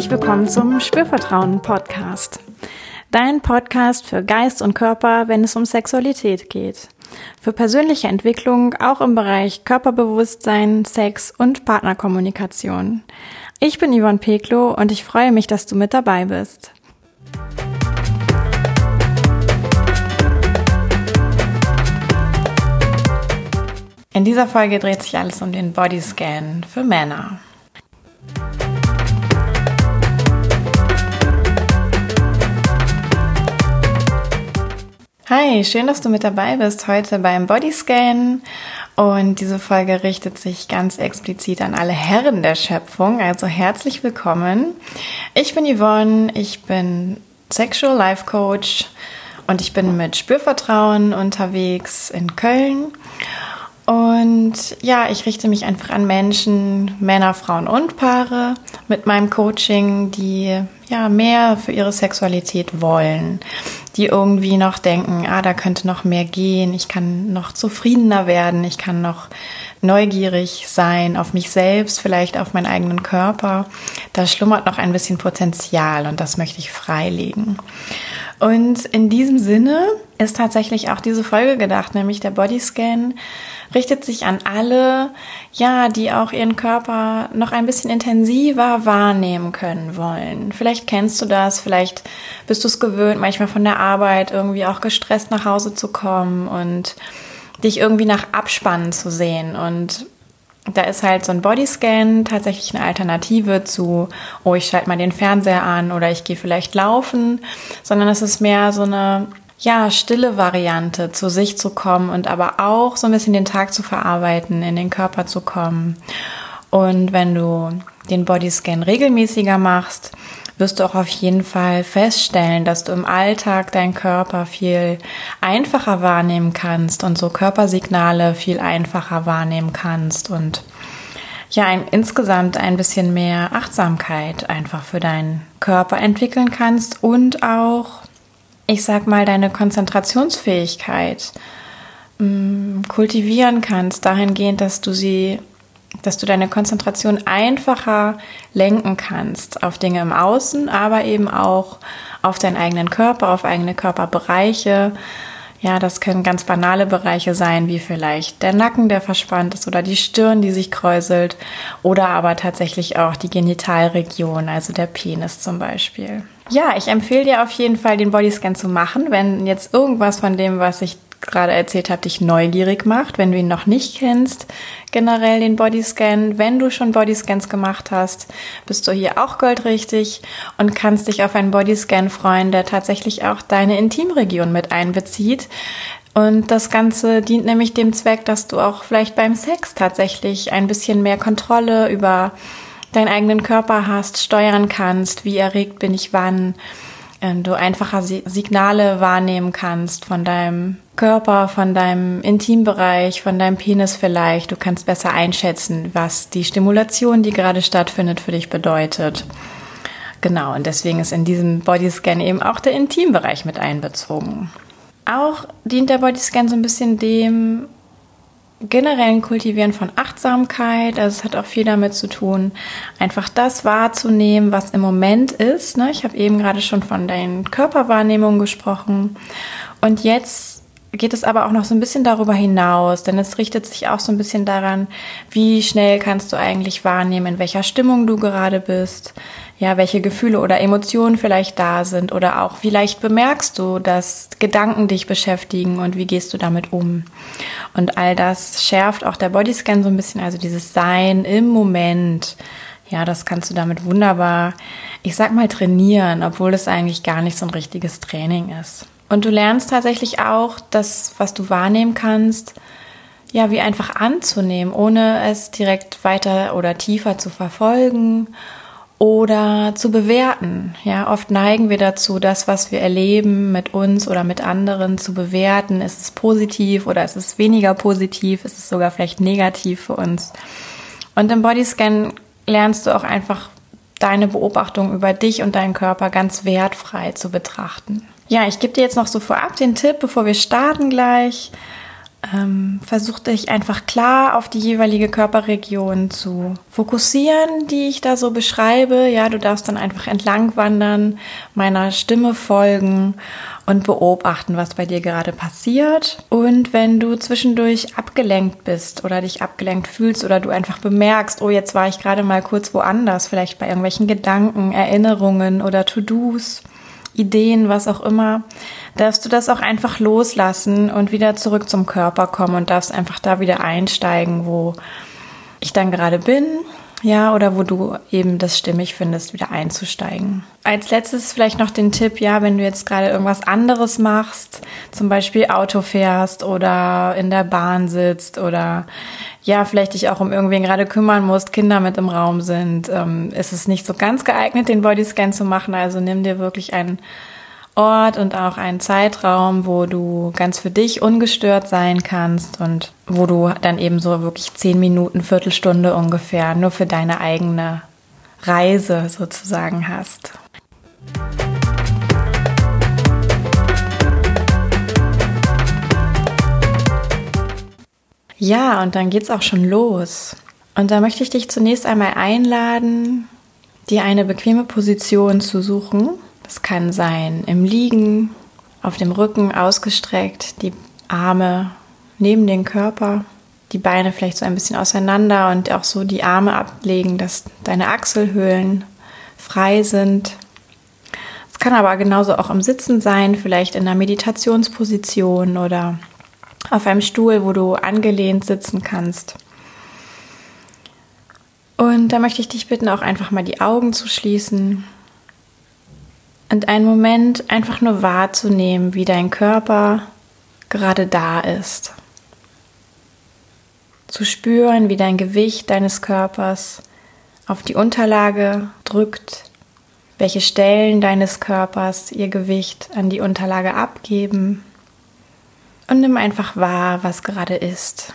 herzlich willkommen zum Spürvertrauen Podcast. Dein Podcast für Geist und Körper, wenn es um Sexualität geht. Für persönliche Entwicklung auch im Bereich Körperbewusstsein, Sex und Partnerkommunikation. Ich bin Yvonne Peklo und ich freue mich, dass du mit dabei bist. In dieser Folge dreht sich alles um den Bodyscan für Männer. Hi, schön, dass du mit dabei bist heute beim Bodyscan. Und diese Folge richtet sich ganz explizit an alle Herren der Schöpfung. Also herzlich willkommen. Ich bin Yvonne, ich bin Sexual Life Coach und ich bin mit Spürvertrauen unterwegs in Köln. Und ja, ich richte mich einfach an Menschen, Männer, Frauen und Paare mit meinem Coaching, die ja mehr für ihre Sexualität wollen, die irgendwie noch denken, ah, da könnte noch mehr gehen, ich kann noch zufriedener werden, ich kann noch neugierig sein auf mich selbst, vielleicht auf meinen eigenen Körper. Da schlummert noch ein bisschen Potenzial und das möchte ich freilegen. Und in diesem Sinne ist tatsächlich auch diese Folge gedacht, nämlich der Bodyscan richtet sich an alle, ja, die auch ihren Körper noch ein bisschen intensiver wahrnehmen können wollen. Vielleicht kennst du das, vielleicht bist du es gewöhnt, manchmal von der Arbeit irgendwie auch gestresst nach Hause zu kommen und dich irgendwie nach Abspannen zu sehen und da ist halt so ein Bodyscan tatsächlich eine Alternative zu, oh, ich schalte mal den Fernseher an oder ich gehe vielleicht laufen, sondern es ist mehr so eine ja, stille Variante, zu sich zu kommen und aber auch so ein bisschen den Tag zu verarbeiten, in den Körper zu kommen. Und wenn du den Bodyscan regelmäßiger machst, wirst du auch auf jeden Fall feststellen, dass du im Alltag deinen Körper viel einfacher wahrnehmen kannst und so Körpersignale viel einfacher wahrnehmen kannst und ja, ein, insgesamt ein bisschen mehr Achtsamkeit einfach für deinen Körper entwickeln kannst und auch ich sag mal, deine Konzentrationsfähigkeit mm, kultivieren kannst, dahingehend, dass du sie, dass du deine Konzentration einfacher lenken kannst auf Dinge im Außen, aber eben auch auf deinen eigenen Körper, auf eigene Körperbereiche. Ja, das können ganz banale Bereiche sein, wie vielleicht der Nacken, der verspannt ist oder die Stirn, die sich kräuselt oder aber tatsächlich auch die Genitalregion, also der Penis zum Beispiel. Ja, ich empfehle dir auf jeden Fall, den Bodyscan zu machen, wenn jetzt irgendwas von dem, was ich gerade erzählt habe, dich neugierig macht, wenn du ihn noch nicht kennst, generell den Bodyscan. Wenn du schon Bodyscans gemacht hast, bist du hier auch goldrichtig und kannst dich auf einen Bodyscan freuen, der tatsächlich auch deine Intimregion mit einbezieht. Und das Ganze dient nämlich dem Zweck, dass du auch vielleicht beim Sex tatsächlich ein bisschen mehr Kontrolle über deinen eigenen Körper hast, steuern kannst, wie erregt bin ich wann, ähm, du einfacher Signale wahrnehmen kannst von deinem Körper, von deinem Intimbereich, von deinem Penis vielleicht. Du kannst besser einschätzen, was die Stimulation, die gerade stattfindet, für dich bedeutet. Genau, und deswegen ist in diesem Bodyscan eben auch der Intimbereich mit einbezogen. Auch dient der Bodyscan so ein bisschen dem, generellen Kultivieren von Achtsamkeit. Also es hat auch viel damit zu tun, einfach das wahrzunehmen, was im Moment ist. Ne? Ich habe eben gerade schon von deinen Körperwahrnehmungen gesprochen. Und jetzt geht es aber auch noch so ein bisschen darüber hinaus, denn es richtet sich auch so ein bisschen daran, wie schnell kannst du eigentlich wahrnehmen, in welcher Stimmung du gerade bist, ja, welche Gefühle oder Emotionen vielleicht da sind oder auch vielleicht bemerkst du, dass Gedanken dich beschäftigen und wie gehst du damit um. Und all das schärft auch der Bodyscan so ein bisschen, also dieses Sein im Moment. Ja, das kannst du damit wunderbar, ich sag mal, trainieren, obwohl es eigentlich gar nicht so ein richtiges Training ist. Und du lernst tatsächlich auch das, was du wahrnehmen kannst, ja, wie einfach anzunehmen, ohne es direkt weiter oder tiefer zu verfolgen oder zu bewerten. Ja, oft neigen wir dazu, das, was wir erleben mit uns oder mit anderen zu bewerten. Ist es positiv oder ist es weniger positiv? Ist es sogar vielleicht negativ für uns? Und im Bodyscan lernst du auch einfach deine Beobachtung über dich und deinen Körper ganz wertfrei zu betrachten. Ja, ich gebe dir jetzt noch so vorab den Tipp, bevor wir starten gleich. ähm, versuch dich einfach klar auf die jeweilige Körperregion zu fokussieren, die ich da so beschreibe. Ja, du darfst dann einfach entlang wandern, meiner Stimme folgen und beobachten, was bei dir gerade passiert. Und wenn du zwischendurch abgelenkt bist oder dich abgelenkt fühlst oder du einfach bemerkst, oh, jetzt war ich gerade mal kurz woanders, vielleicht bei irgendwelchen Gedanken, Erinnerungen oder To-Dos, Ideen, was auch immer, darfst du das auch einfach loslassen und wieder zurück zum Körper kommen und darfst einfach da wieder einsteigen, wo ich dann gerade bin, ja, oder wo du eben das stimmig findest, wieder einzusteigen. Als letztes vielleicht noch den Tipp, ja, wenn du jetzt gerade irgendwas anderes machst, zum Beispiel Auto fährst oder in der Bahn sitzt oder ja, vielleicht dich auch um irgendwen gerade kümmern musst, Kinder mit im Raum sind, ähm, ist es nicht so ganz geeignet, den Bodyscan zu machen. Also nimm dir wirklich einen Ort und auch einen Zeitraum, wo du ganz für dich ungestört sein kannst und wo du dann eben so wirklich zehn Minuten, Viertelstunde ungefähr nur für deine eigene Reise sozusagen hast. Ja, und dann geht's auch schon los. Und da möchte ich dich zunächst einmal einladen, dir eine bequeme Position zu suchen das kann sein im Liegen, auf dem Rücken ausgestreckt, die Arme neben den Körper, die Beine vielleicht so ein bisschen auseinander und auch so die Arme ablegen, dass deine Achselhöhlen frei sind. Es kann aber genauso auch im Sitzen sein, vielleicht in einer Meditationsposition oder auf einem Stuhl, wo du angelehnt sitzen kannst. Und da möchte ich dich bitten, auch einfach mal die Augen zu schließen und einen Moment einfach nur wahrzunehmen, wie dein Körper gerade da ist. Zu spüren, wie dein Gewicht deines Körpers auf die Unterlage drückt, welche Stellen deines Körpers ihr Gewicht an die Unterlage abgeben. Und nimm einfach wahr, was gerade ist.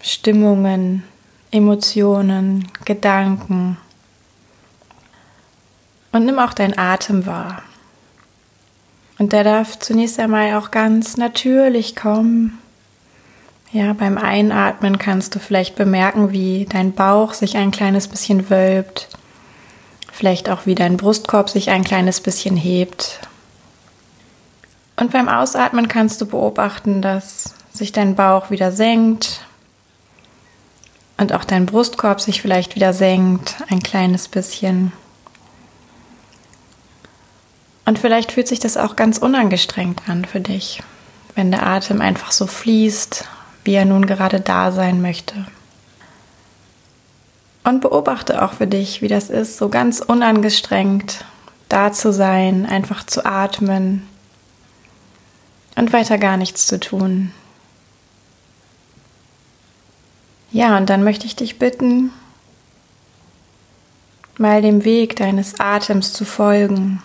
Stimmungen, Emotionen, Gedanken, und nimm auch deinen Atem wahr. Und der darf zunächst einmal auch ganz natürlich kommen. Ja, beim Einatmen kannst du vielleicht bemerken, wie dein Bauch sich ein kleines bisschen wölbt. Vielleicht auch, wie dein Brustkorb sich ein kleines bisschen hebt. Und beim Ausatmen kannst du beobachten, dass sich dein Bauch wieder senkt und auch dein Brustkorb sich vielleicht wieder senkt, ein kleines bisschen. Und vielleicht fühlt sich das auch ganz unangestrengt an für dich, wenn der Atem einfach so fließt, wie er nun gerade da sein möchte. Und beobachte auch für dich, wie das ist, so ganz unangestrengt da zu sein, einfach zu atmen und weiter gar nichts zu tun. Ja, und dann möchte ich dich bitten, mal dem Weg deines Atems zu folgen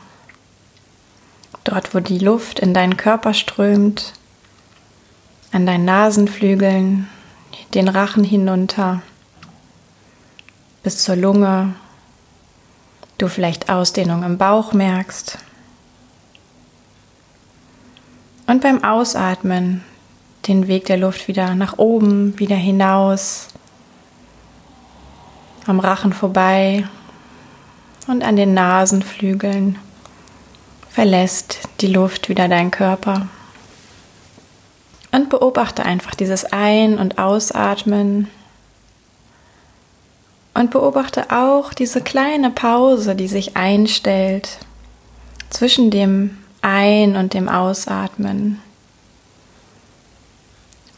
dort wo die Luft in deinen Körper strömt, an deinen Nasenflügeln, den Rachen hinunter bis zur Lunge, du vielleicht Ausdehnung im Bauch merkst. Und beim Ausatmen den Weg der Luft wieder nach oben, wieder hinaus, am Rachen vorbei und an den Nasenflügeln verlässt die Luft wieder deinen Körper. Und beobachte einfach dieses Ein- und Ausatmen. Und beobachte auch diese kleine Pause, die sich einstellt zwischen dem Ein- und dem Ausatmen.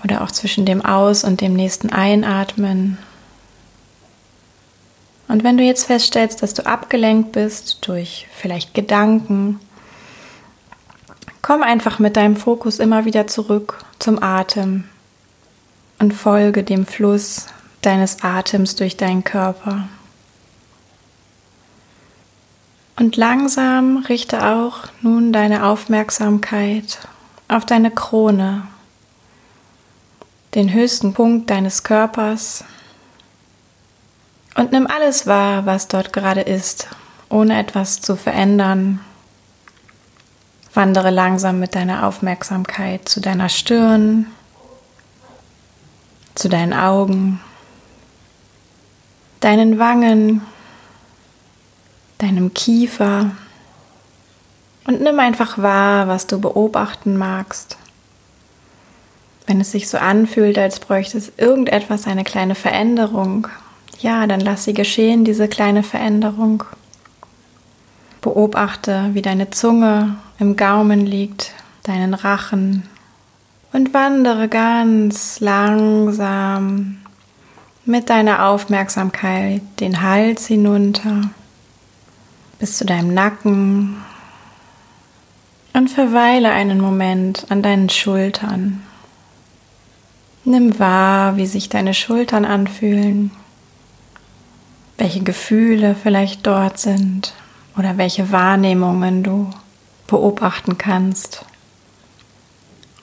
Oder auch zwischen dem Aus- und dem nächsten Einatmen. Und wenn du jetzt feststellst, dass du abgelenkt bist durch vielleicht Gedanken, Komm einfach mit deinem Fokus immer wieder zurück zum Atem und folge dem Fluss deines Atems durch deinen Körper. Und langsam richte auch nun deine Aufmerksamkeit auf deine Krone, den höchsten Punkt deines Körpers und nimm alles wahr, was dort gerade ist, ohne etwas zu verändern Wandere langsam mit deiner Aufmerksamkeit zu deiner Stirn, zu deinen Augen, deinen Wangen, deinem Kiefer und nimm einfach wahr, was du beobachten magst. Wenn es sich so anfühlt, als bräuchte es irgendetwas, eine kleine Veränderung, ja, dann lass sie geschehen, diese kleine Veränderung. Beobachte, wie deine Zunge im Gaumen liegt, deinen Rachen und wandere ganz langsam mit deiner Aufmerksamkeit den Hals hinunter bis zu deinem Nacken und verweile einen Moment an deinen Schultern. Nimm wahr, wie sich deine Schultern anfühlen, welche Gefühle vielleicht dort sind oder welche Wahrnehmungen du beobachten kannst.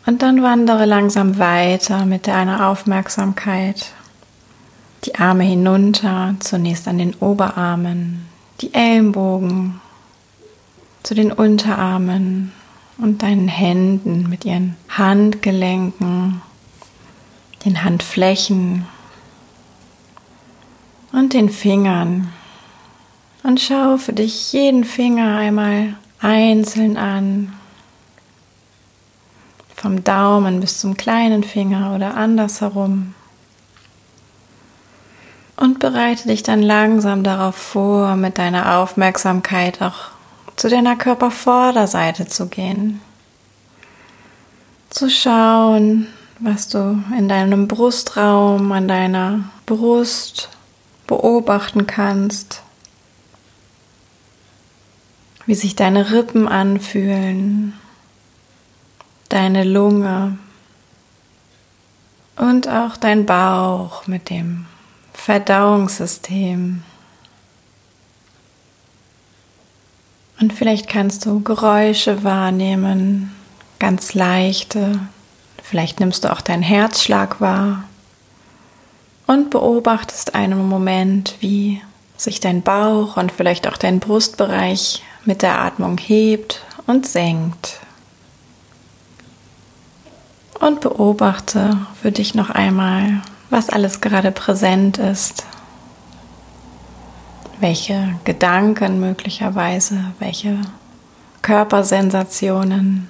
Und dann wandere langsam weiter mit deiner Aufmerksamkeit. Die Arme hinunter, zunächst an den Oberarmen, die Ellenbogen zu den Unterarmen und deinen Händen mit ihren Handgelenken, den Handflächen und den Fingern. Und schau für dich jeden Finger einmal einzeln an. Vom Daumen bis zum kleinen Finger oder andersherum. Und bereite dich dann langsam darauf vor, mit deiner Aufmerksamkeit auch zu deiner Körpervorderseite zu gehen. Zu schauen, was du in deinem Brustraum, an deiner Brust beobachten kannst wie sich deine Rippen anfühlen, deine Lunge und auch dein Bauch mit dem Verdauungssystem. Und vielleicht kannst du Geräusche wahrnehmen, ganz leichte. Vielleicht nimmst du auch deinen Herzschlag wahr und beobachtest einen Moment, wie sich dein Bauch und vielleicht auch dein Brustbereich mit der Atmung hebt und senkt. Und beobachte für dich noch einmal, was alles gerade präsent ist. Welche Gedanken möglicherweise, welche Körpersensationen,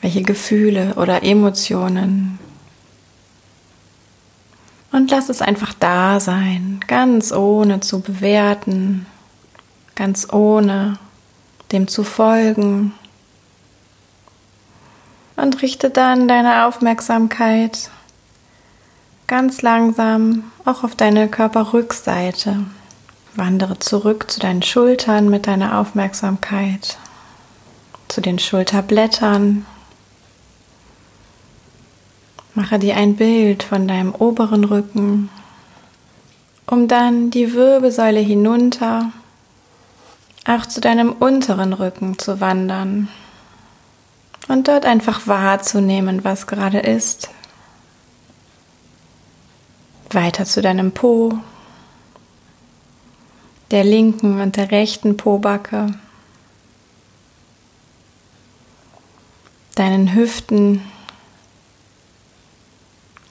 welche Gefühle oder Emotionen. Und lass es einfach da sein, ganz ohne zu bewerten, ganz ohne dem zu folgen. Und richte dann deine Aufmerksamkeit ganz langsam auch auf deine Körperrückseite. Wandere zurück zu deinen Schultern mit deiner Aufmerksamkeit, zu den Schulterblättern. Mache dir ein Bild von deinem oberen Rücken, um dann die Wirbelsäule hinunter auch zu deinem unteren Rücken zu wandern und dort einfach wahrzunehmen, was gerade ist. Weiter zu deinem Po, der linken und der rechten Pobacke, deinen Hüften,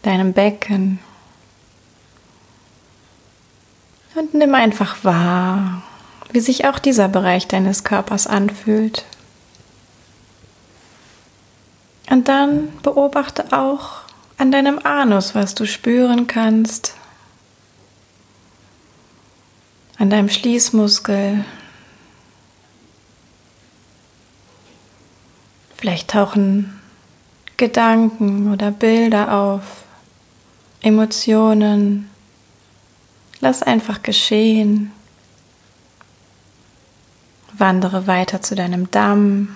deinem Becken und nimm einfach wahr, wie sich auch dieser Bereich deines Körpers anfühlt. Und dann beobachte auch an deinem Anus, was du spüren kannst, an deinem Schließmuskel. Vielleicht tauchen Gedanken oder Bilder auf, Emotionen. Lass einfach geschehen. Wandere weiter zu deinem Damm,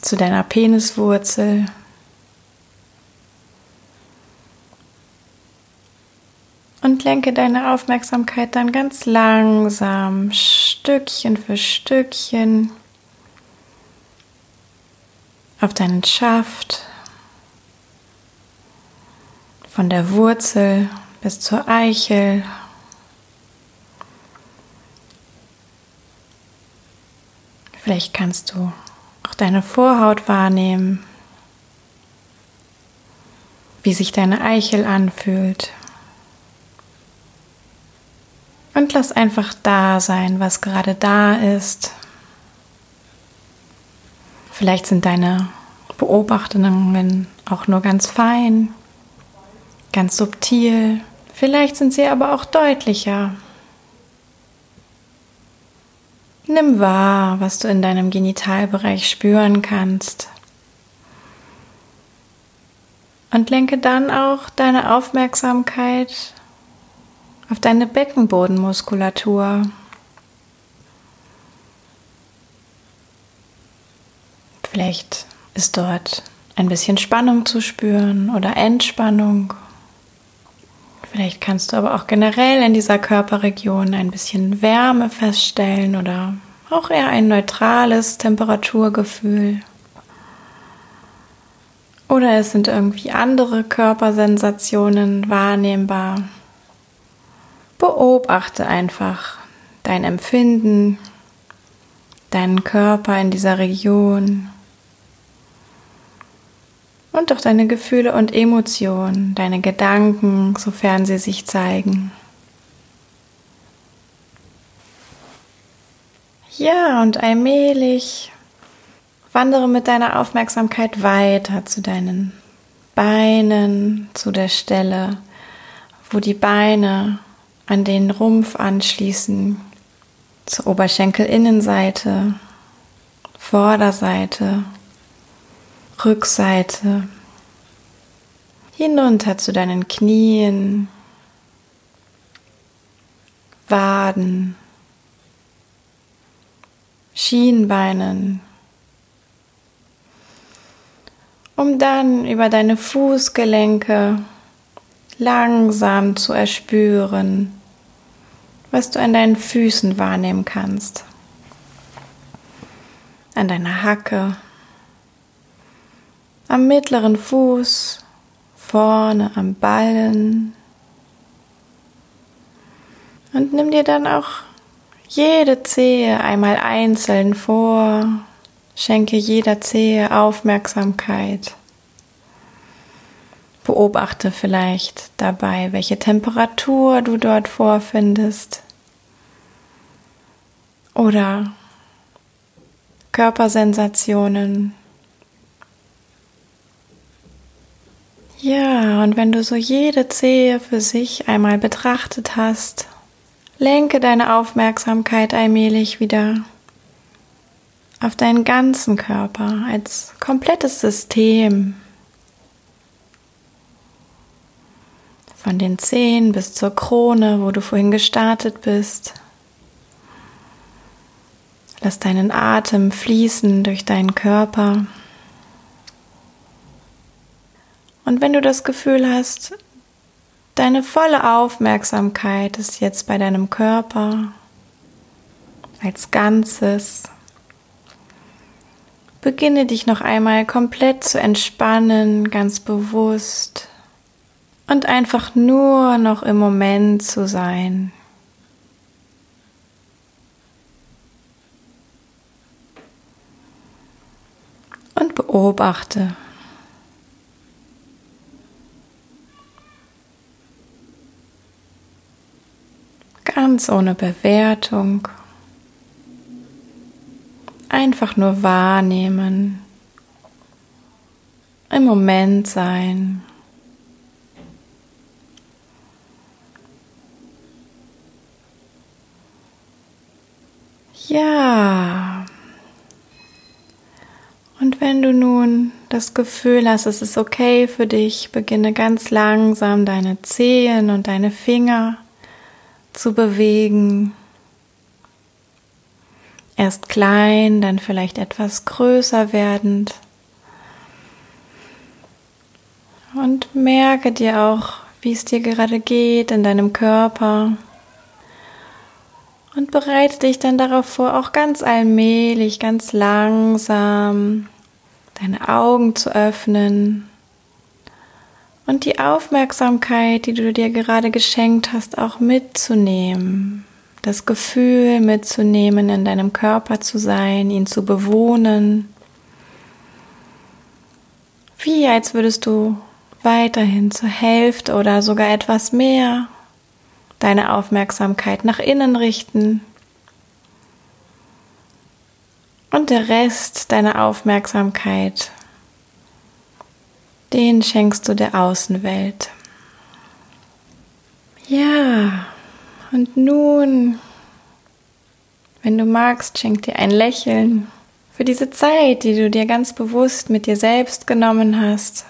zu deiner Peniswurzel. Und lenke deine Aufmerksamkeit dann ganz langsam, Stückchen für Stückchen, auf deinen Schaft, von der Wurzel bis zur Eichel Vielleicht kannst du auch deine Vorhaut wahrnehmen, wie sich deine Eichel anfühlt. Und lass einfach da sein, was gerade da ist. Vielleicht sind deine Beobachtungen auch nur ganz fein, ganz subtil. Vielleicht sind sie aber auch deutlicher. Nimm wahr, was du in deinem Genitalbereich spüren kannst. Und lenke dann auch deine Aufmerksamkeit auf deine Beckenbodenmuskulatur. Vielleicht ist dort ein bisschen Spannung zu spüren oder Entspannung. Vielleicht kannst du aber auch generell in dieser Körperregion ein bisschen Wärme feststellen oder auch eher ein neutrales Temperaturgefühl. Oder es sind irgendwie andere Körpersensationen wahrnehmbar. Beobachte einfach dein Empfinden, deinen Körper in dieser Region und auch deine Gefühle und Emotionen, deine Gedanken, sofern sie sich zeigen. Ja, und allmählich wandere mit deiner Aufmerksamkeit weiter zu deinen Beinen, zu der Stelle, wo die Beine an den Rumpf anschließen, zur Oberschenkelinnenseite, Vorderseite, Rückseite, hinunter zu deinen Knien, Waden, Schienbeinen, um dann über deine Fußgelenke langsam zu erspüren, was du an deinen Füßen wahrnehmen kannst. An deiner Hacke, am mittleren Fuß, vorne am Ballen. Und nimm dir dann auch jede Zehe einmal einzeln vor. Schenke jeder Zehe Aufmerksamkeit. Beobachte vielleicht dabei, welche Temperatur du dort vorfindest. Oder Körpersensationen, Ja, und wenn du so jede Zehe für sich einmal betrachtet hast, lenke deine Aufmerksamkeit allmählich wieder auf deinen ganzen Körper als komplettes System. Von den Zehen bis zur Krone, wo du vorhin gestartet bist. Lass deinen Atem fließen durch deinen Körper. Und wenn du das Gefühl hast, deine volle Aufmerksamkeit ist jetzt bei deinem Körper als Ganzes, beginne dich noch einmal komplett zu entspannen, ganz bewusst und einfach nur noch im Moment zu sein. Und beobachte, ganz ohne Bewertung. Einfach nur wahrnehmen, im Moment sein. Ja. Und wenn du nun das Gefühl hast, es ist okay für dich, beginne ganz langsam deine Zehen und deine Finger zu bewegen. Erst klein, dann vielleicht etwas größer werdend. Und merke dir auch, wie es dir gerade geht in deinem Körper. Und bereite dich dann darauf vor, auch ganz allmählich, ganz langsam deine Augen zu öffnen und die Aufmerksamkeit, die du dir gerade geschenkt hast, auch mitzunehmen. Das Gefühl mitzunehmen, in deinem Körper zu sein, ihn zu bewohnen. Wie als würdest du weiterhin zur Hälfte oder sogar etwas mehr deine Aufmerksamkeit nach innen richten. Und der Rest deiner Aufmerksamkeit, den schenkst du der Außenwelt. Ja, und nun, wenn du magst, schenk dir ein Lächeln für diese Zeit, die du dir ganz bewusst mit dir selbst genommen hast.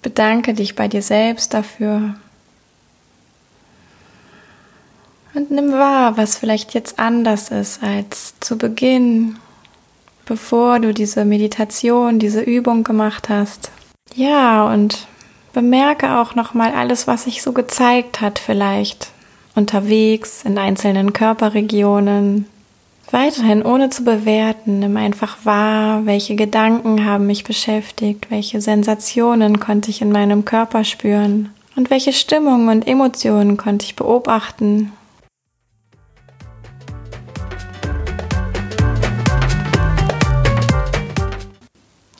Bedanke dich bei dir selbst dafür. Und nimm wahr, was vielleicht jetzt anders ist als zu Beginn, bevor du diese Meditation, diese Übung gemacht hast. Ja, und bemerke auch nochmal alles, was sich so gezeigt hat, vielleicht unterwegs in einzelnen Körperregionen. Weiterhin ohne zu bewerten, nimm einfach wahr, welche Gedanken haben mich beschäftigt, welche Sensationen konnte ich in meinem Körper spüren und welche Stimmungen und Emotionen konnte ich beobachten.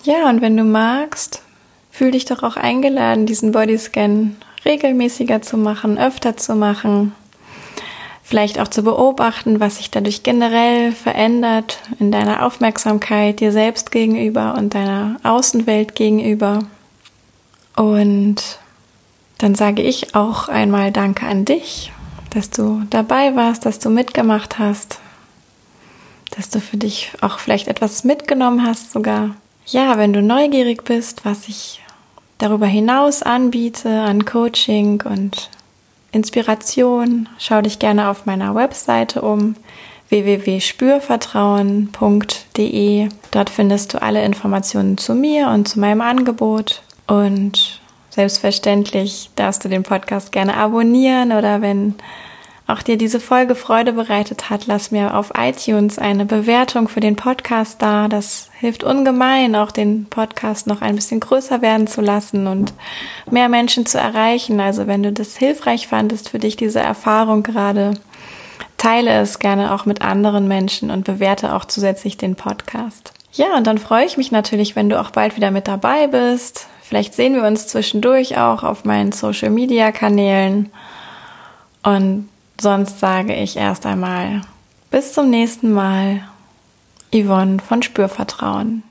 Ja, und wenn du magst, fühl dich doch auch eingeladen, diesen Bodyscan regelmäßiger zu machen, öfter zu machen. Vielleicht auch zu beobachten, was sich dadurch generell verändert in deiner Aufmerksamkeit dir selbst gegenüber und deiner Außenwelt gegenüber. Und dann sage ich auch einmal Danke an dich, dass du dabei warst, dass du mitgemacht hast, dass du für dich auch vielleicht etwas mitgenommen hast sogar ja, wenn du neugierig bist, was ich darüber hinaus anbiete an Coaching und Inspiration, schau dich gerne auf meiner Webseite um www.spürvertrauen.de. Dort findest du alle Informationen zu mir und zu meinem Angebot und selbstverständlich darfst du den Podcast gerne abonnieren oder wenn auch dir diese Folge Freude bereitet hat, lass mir auf iTunes eine Bewertung für den Podcast da. Das hilft ungemein, auch den Podcast noch ein bisschen größer werden zu lassen und mehr Menschen zu erreichen. Also wenn du das hilfreich fandest für dich, diese Erfahrung gerade, teile es gerne auch mit anderen Menschen und bewerte auch zusätzlich den Podcast. Ja, und dann freue ich mich natürlich, wenn du auch bald wieder mit dabei bist. Vielleicht sehen wir uns zwischendurch auch auf meinen Social Media Kanälen. Und Sonst sage ich erst einmal bis zum nächsten Mal. Yvonne von Spürvertrauen.